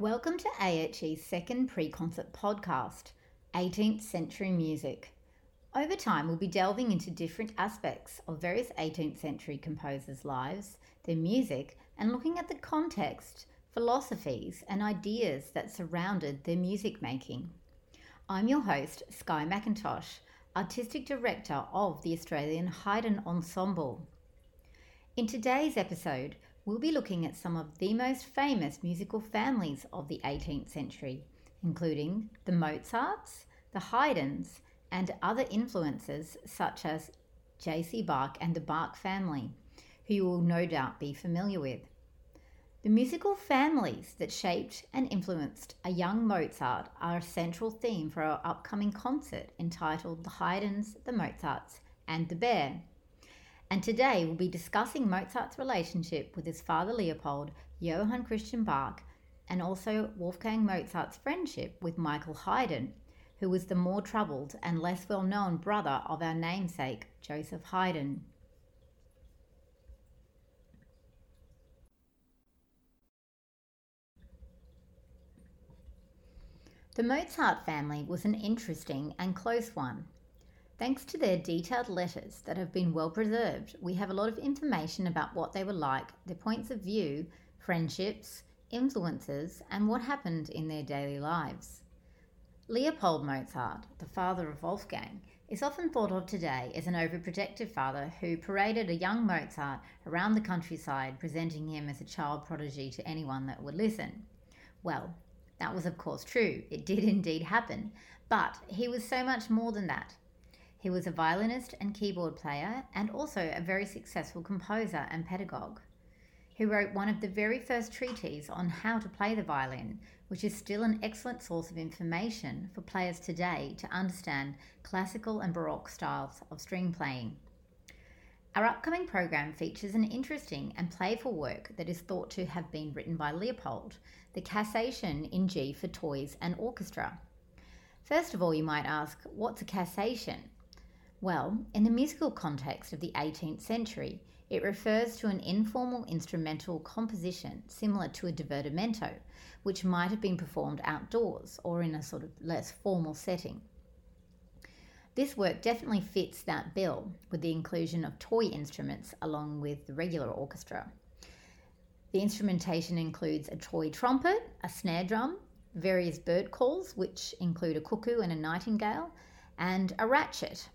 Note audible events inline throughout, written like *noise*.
Welcome to AHE's second pre concert podcast, 18th Century Music. Over time, we'll be delving into different aspects of various 18th century composers' lives, their music, and looking at the context, philosophies, and ideas that surrounded their music making. I'm your host, Skye McIntosh, Artistic Director of the Australian Haydn Ensemble. In today's episode, we'll be looking at some of the most famous musical families of the 18th century, including the Mozarts, the Haydns, and other influences such as J.C. Bach and the Bach family, who you will no doubt be familiar with. The musical families that shaped and influenced a young Mozart are a central theme for our upcoming concert entitled The Haydns, the Mozarts, and the Bear. And today we'll be discussing Mozart's relationship with his father Leopold, Johann Christian Bach, and also Wolfgang Mozart's friendship with Michael Haydn, who was the more troubled and less well known brother of our namesake, Joseph Haydn. The Mozart family was an interesting and close one. Thanks to their detailed letters that have been well preserved, we have a lot of information about what they were like, their points of view, friendships, influences, and what happened in their daily lives. Leopold Mozart, the father of Wolfgang, is often thought of today as an overprotective father who paraded a young Mozart around the countryside, presenting him as a child prodigy to anyone that would listen. Well, that was of course true, it did *laughs* indeed happen, but he was so much more than that. He was a violinist and keyboard player, and also a very successful composer and pedagogue. He wrote one of the very first treatises on how to play the violin, which is still an excellent source of information for players today to understand classical and baroque styles of string playing. Our upcoming program features an interesting and playful work that is thought to have been written by Leopold, the Cassation in G for Toys and Orchestra. First of all, you might ask, what's a cassation? Well, in the musical context of the 18th century, it refers to an informal instrumental composition similar to a divertimento, which might have been performed outdoors or in a sort of less formal setting. This work definitely fits that bill with the inclusion of toy instruments along with the regular orchestra. The instrumentation includes a toy trumpet, a snare drum, various bird calls, which include a cuckoo and a nightingale, and a ratchet,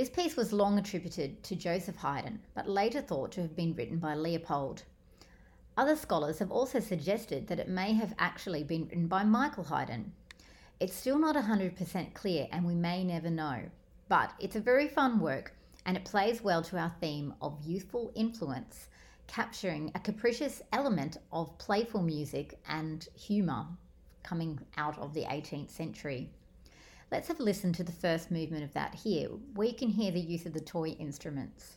this piece was long attributed to Joseph Haydn, but later thought to have been written by Leopold. Other scholars have also suggested that it may have actually been written by Michael Haydn. It's still not 100% clear and we may never know, but it's a very fun work and it plays well to our theme of youthful influence, capturing a capricious element of playful music and humour coming out of the 18th century. Let's have a listen to the first movement of that here, where you can hear the use of the toy instruments.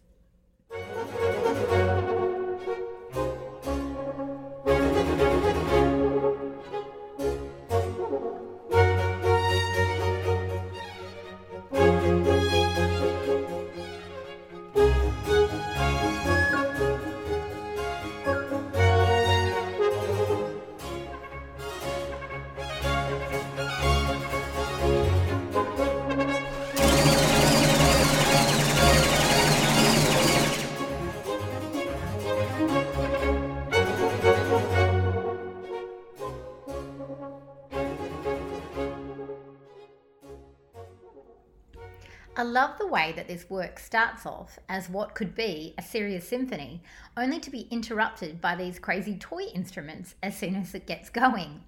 I love the way that this work starts off as what could be a serious symphony, only to be interrupted by these crazy toy instruments as soon as it gets going.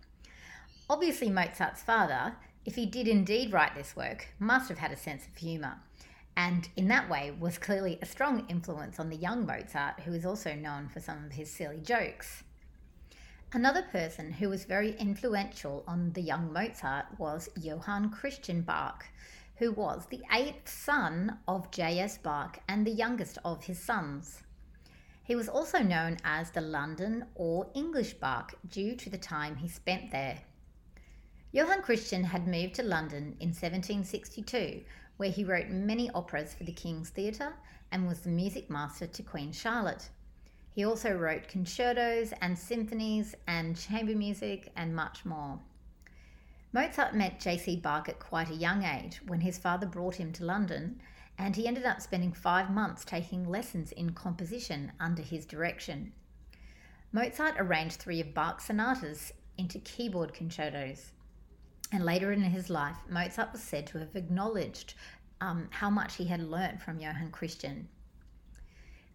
Obviously, Mozart's father, if he did indeed write this work, must have had a sense of humour, and in that way was clearly a strong influence on the young Mozart, who is also known for some of his silly jokes. Another person who was very influential on the young Mozart was Johann Christian Bach who was the eighth son of J.S. Bach and the youngest of his sons. He was also known as the London or English Bach due to the time he spent there. Johann Christian had moved to London in 1762, where he wrote many operas for the King's Theatre and was the music master to Queen Charlotte. He also wrote concertos and symphonies and chamber music and much more. Mozart met J.C. Bach at quite a young age when his father brought him to London, and he ended up spending five months taking lessons in composition under his direction. Mozart arranged three of Bach's sonatas into keyboard concertos. And later in his life, Mozart was said to have acknowledged um, how much he had learnt from Johann Christian.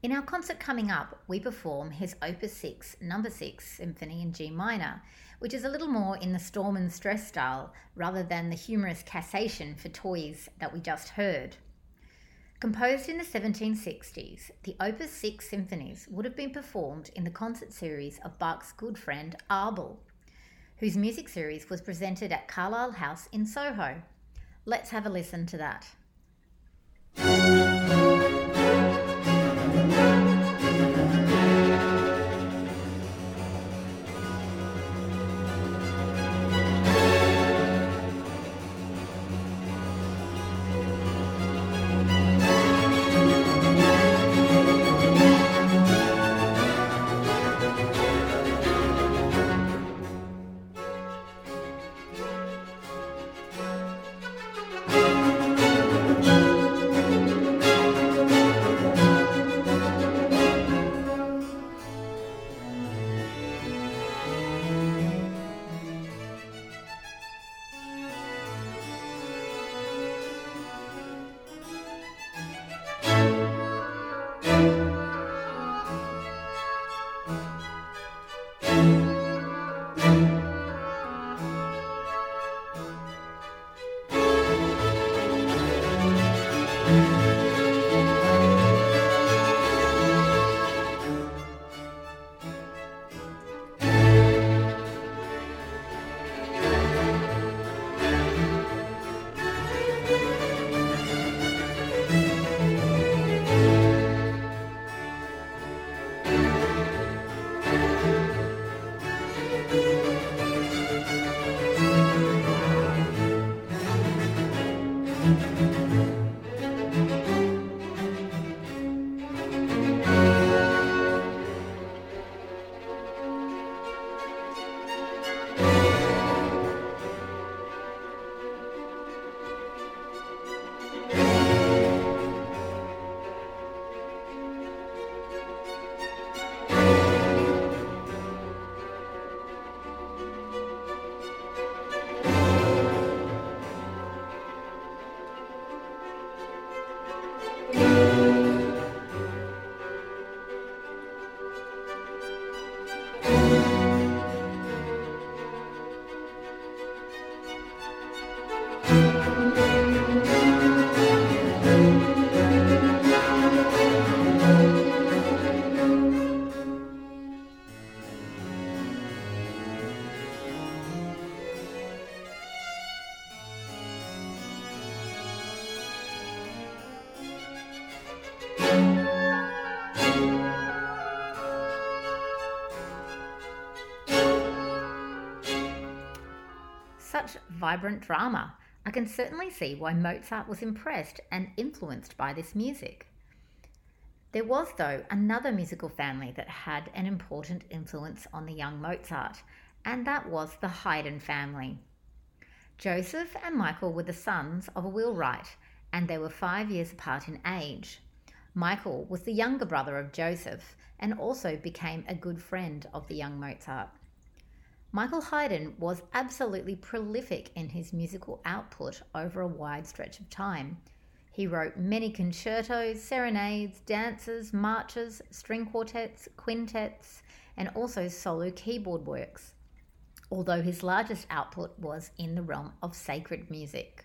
In our concert coming up, we perform his Opus 6, number 6 Symphony in G minor, which is a little more in the storm and stress style rather than the humorous cassation for toys that we just heard. Composed in the 1760s, the Opus 6 symphonies would have been performed in the concert series of Bach's good friend Abel, whose music series was presented at Carlisle House in Soho. Let's have a listen to that. Vibrant drama, I can certainly see why Mozart was impressed and influenced by this music. There was, though, another musical family that had an important influence on the young Mozart, and that was the Haydn family. Joseph and Michael were the sons of a wheelwright, and they were five years apart in age. Michael was the younger brother of Joseph and also became a good friend of the young Mozart. Michael Haydn was absolutely prolific in his musical output over a wide stretch of time. He wrote many concertos, serenades, dances, marches, string quartets, quintets, and also solo keyboard works, although his largest output was in the realm of sacred music.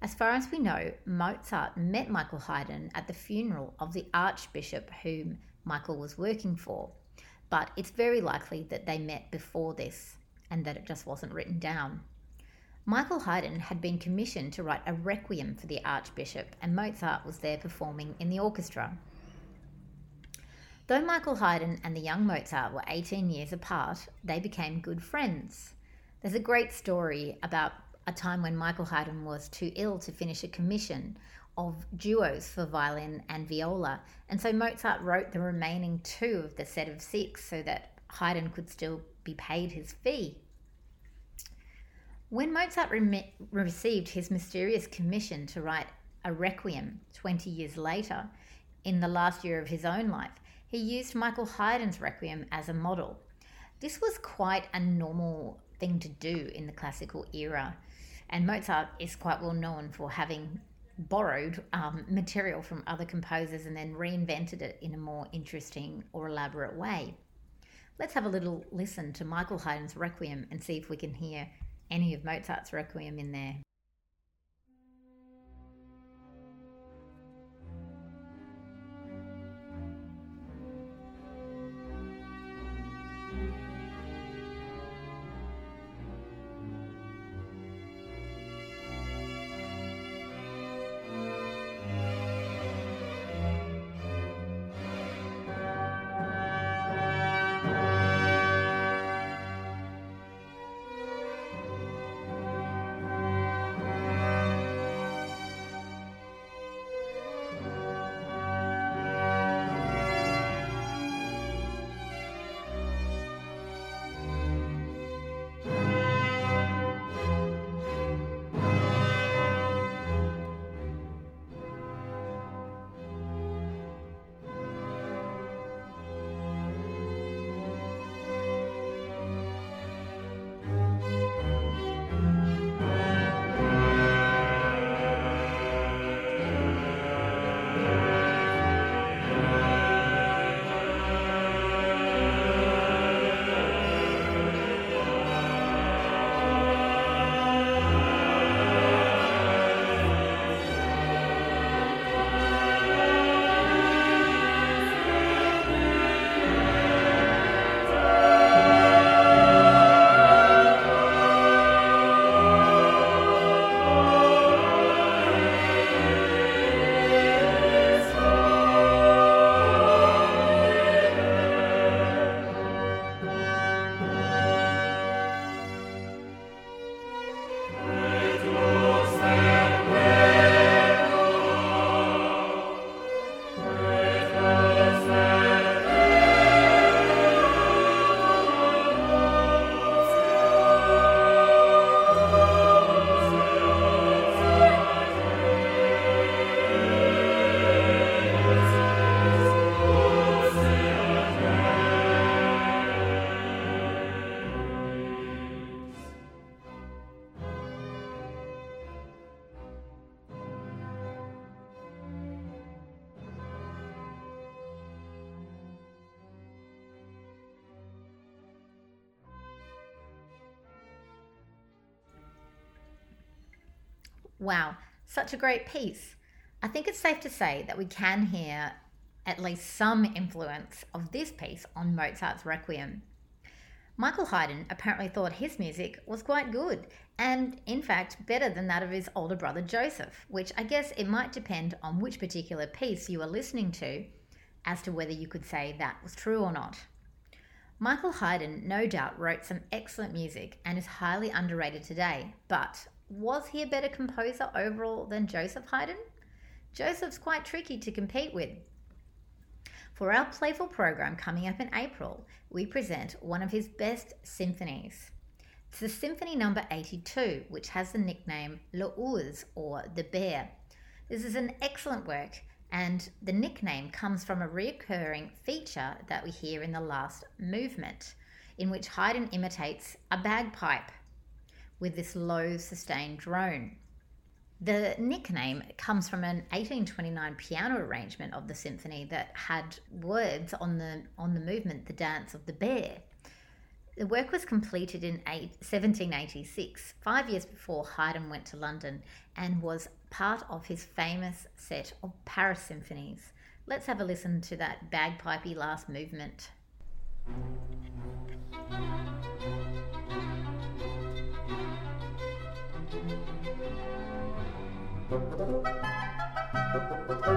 As far as we know, Mozart met Michael Haydn at the funeral of the archbishop whom Michael was working for but it's very likely that they met before this and that it just wasn't written down. Michael Haydn had been commissioned to write a requiem for the Archbishop, and Mozart was there performing in the orchestra. Though Michael Haydn and the young Mozart were 18 years apart, they became good friends. There's a great story about a time when Michael Haydn was too ill to finish a commission, of duos for violin and viola, and so Mozart wrote the remaining two of the set of six so that Haydn could still be paid his fee. When Mozart re- received his mysterious commission to write a requiem 20 years later, in the last year of his own life, he used Michael Haydn's requiem as a model. This was quite a normal thing to do in the classical era, and Mozart is quite well known for having borrowed um, material from other composers and then reinvented it in a more interesting or elaborate way. Let's have a little listen to Michael Haydn's Requiem and see if we can hear any of Mozart's Requiem in there. Wow, such a great piece. I think it's safe to say that we can hear at least some influence of this piece on Mozart's Requiem. Michael Haydn apparently thought his music was quite good, and in fact, better than that of his older brother Joseph, which I guess it might depend on which particular piece you are listening to as to whether you could say that was true or not. Michael Haydn no doubt wrote some excellent music and is highly underrated today, but was he a better composer overall than Joseph Haydn? Joseph's quite tricky to compete with. For our playful program coming up in April, we present one of his best symphonies. It's the Symphony Number 82, which has the nickname Le Ours or the Bear. This is an excellent work, and the nickname comes from a recurring feature that we hear in the last movement, in which Haydn imitates a bagpipe with this low sustained drone. The nickname comes from an 1829 piano arrangement of the symphony that had words on the on the movement "The Dance of the Bear." The work was completed in 1786, five years before Haydn went to London, and was part of his famous set of Paris symphonies. Let's have a listen to that bagpipey last movement. Thank you.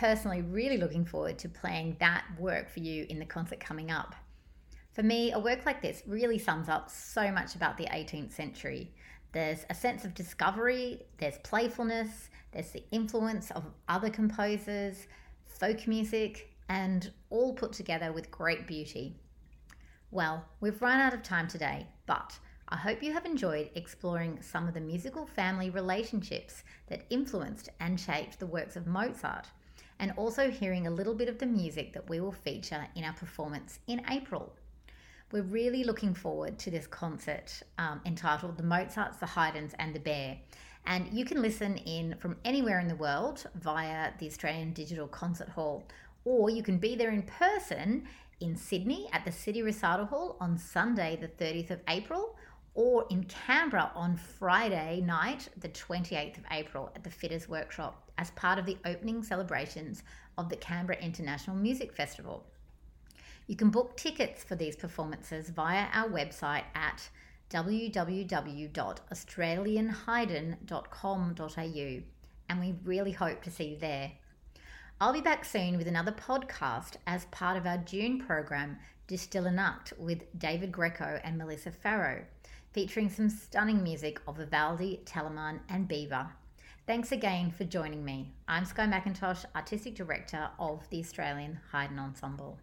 Personally really looking forward to playing that work for you in the concert coming up. For me, a work like this really sums up so much about the 18th century. There's a sense of discovery, there's playfulness, there's the influence of other composers, folk music, and all put together with great beauty. Well, we've run out of time today, but I hope you have enjoyed exploring some of the musical family relationships that influenced and shaped the works of Mozart, and also hearing a little bit of the music that we will feature in our performance in April. We're really looking forward to this concert um, entitled The Mozarts, the Haydns, and the Bear. And you can listen in from anywhere in the world via the Australian Digital Concert Hall, or you can be there in person in Sydney at the City Recital Hall on Sunday, the 30th of April, or in Canberra on Friday night, the 28th of April, at the Fitters Workshop as part of the opening celebrations of the Canberra International Music Festival. You can book tickets for these performances via our website at www.australianhaydn.com.au, and we really hope to see you there. I'll be back soon with another podcast as part of our June program, Distill and Act, with David Greco and Melissa Farrow featuring some stunning music of Vivaldi, Telemann, and Biber. Thanks again for joining me. I'm Skye McIntosh, Artistic Director of the Australian Haydn Ensemble.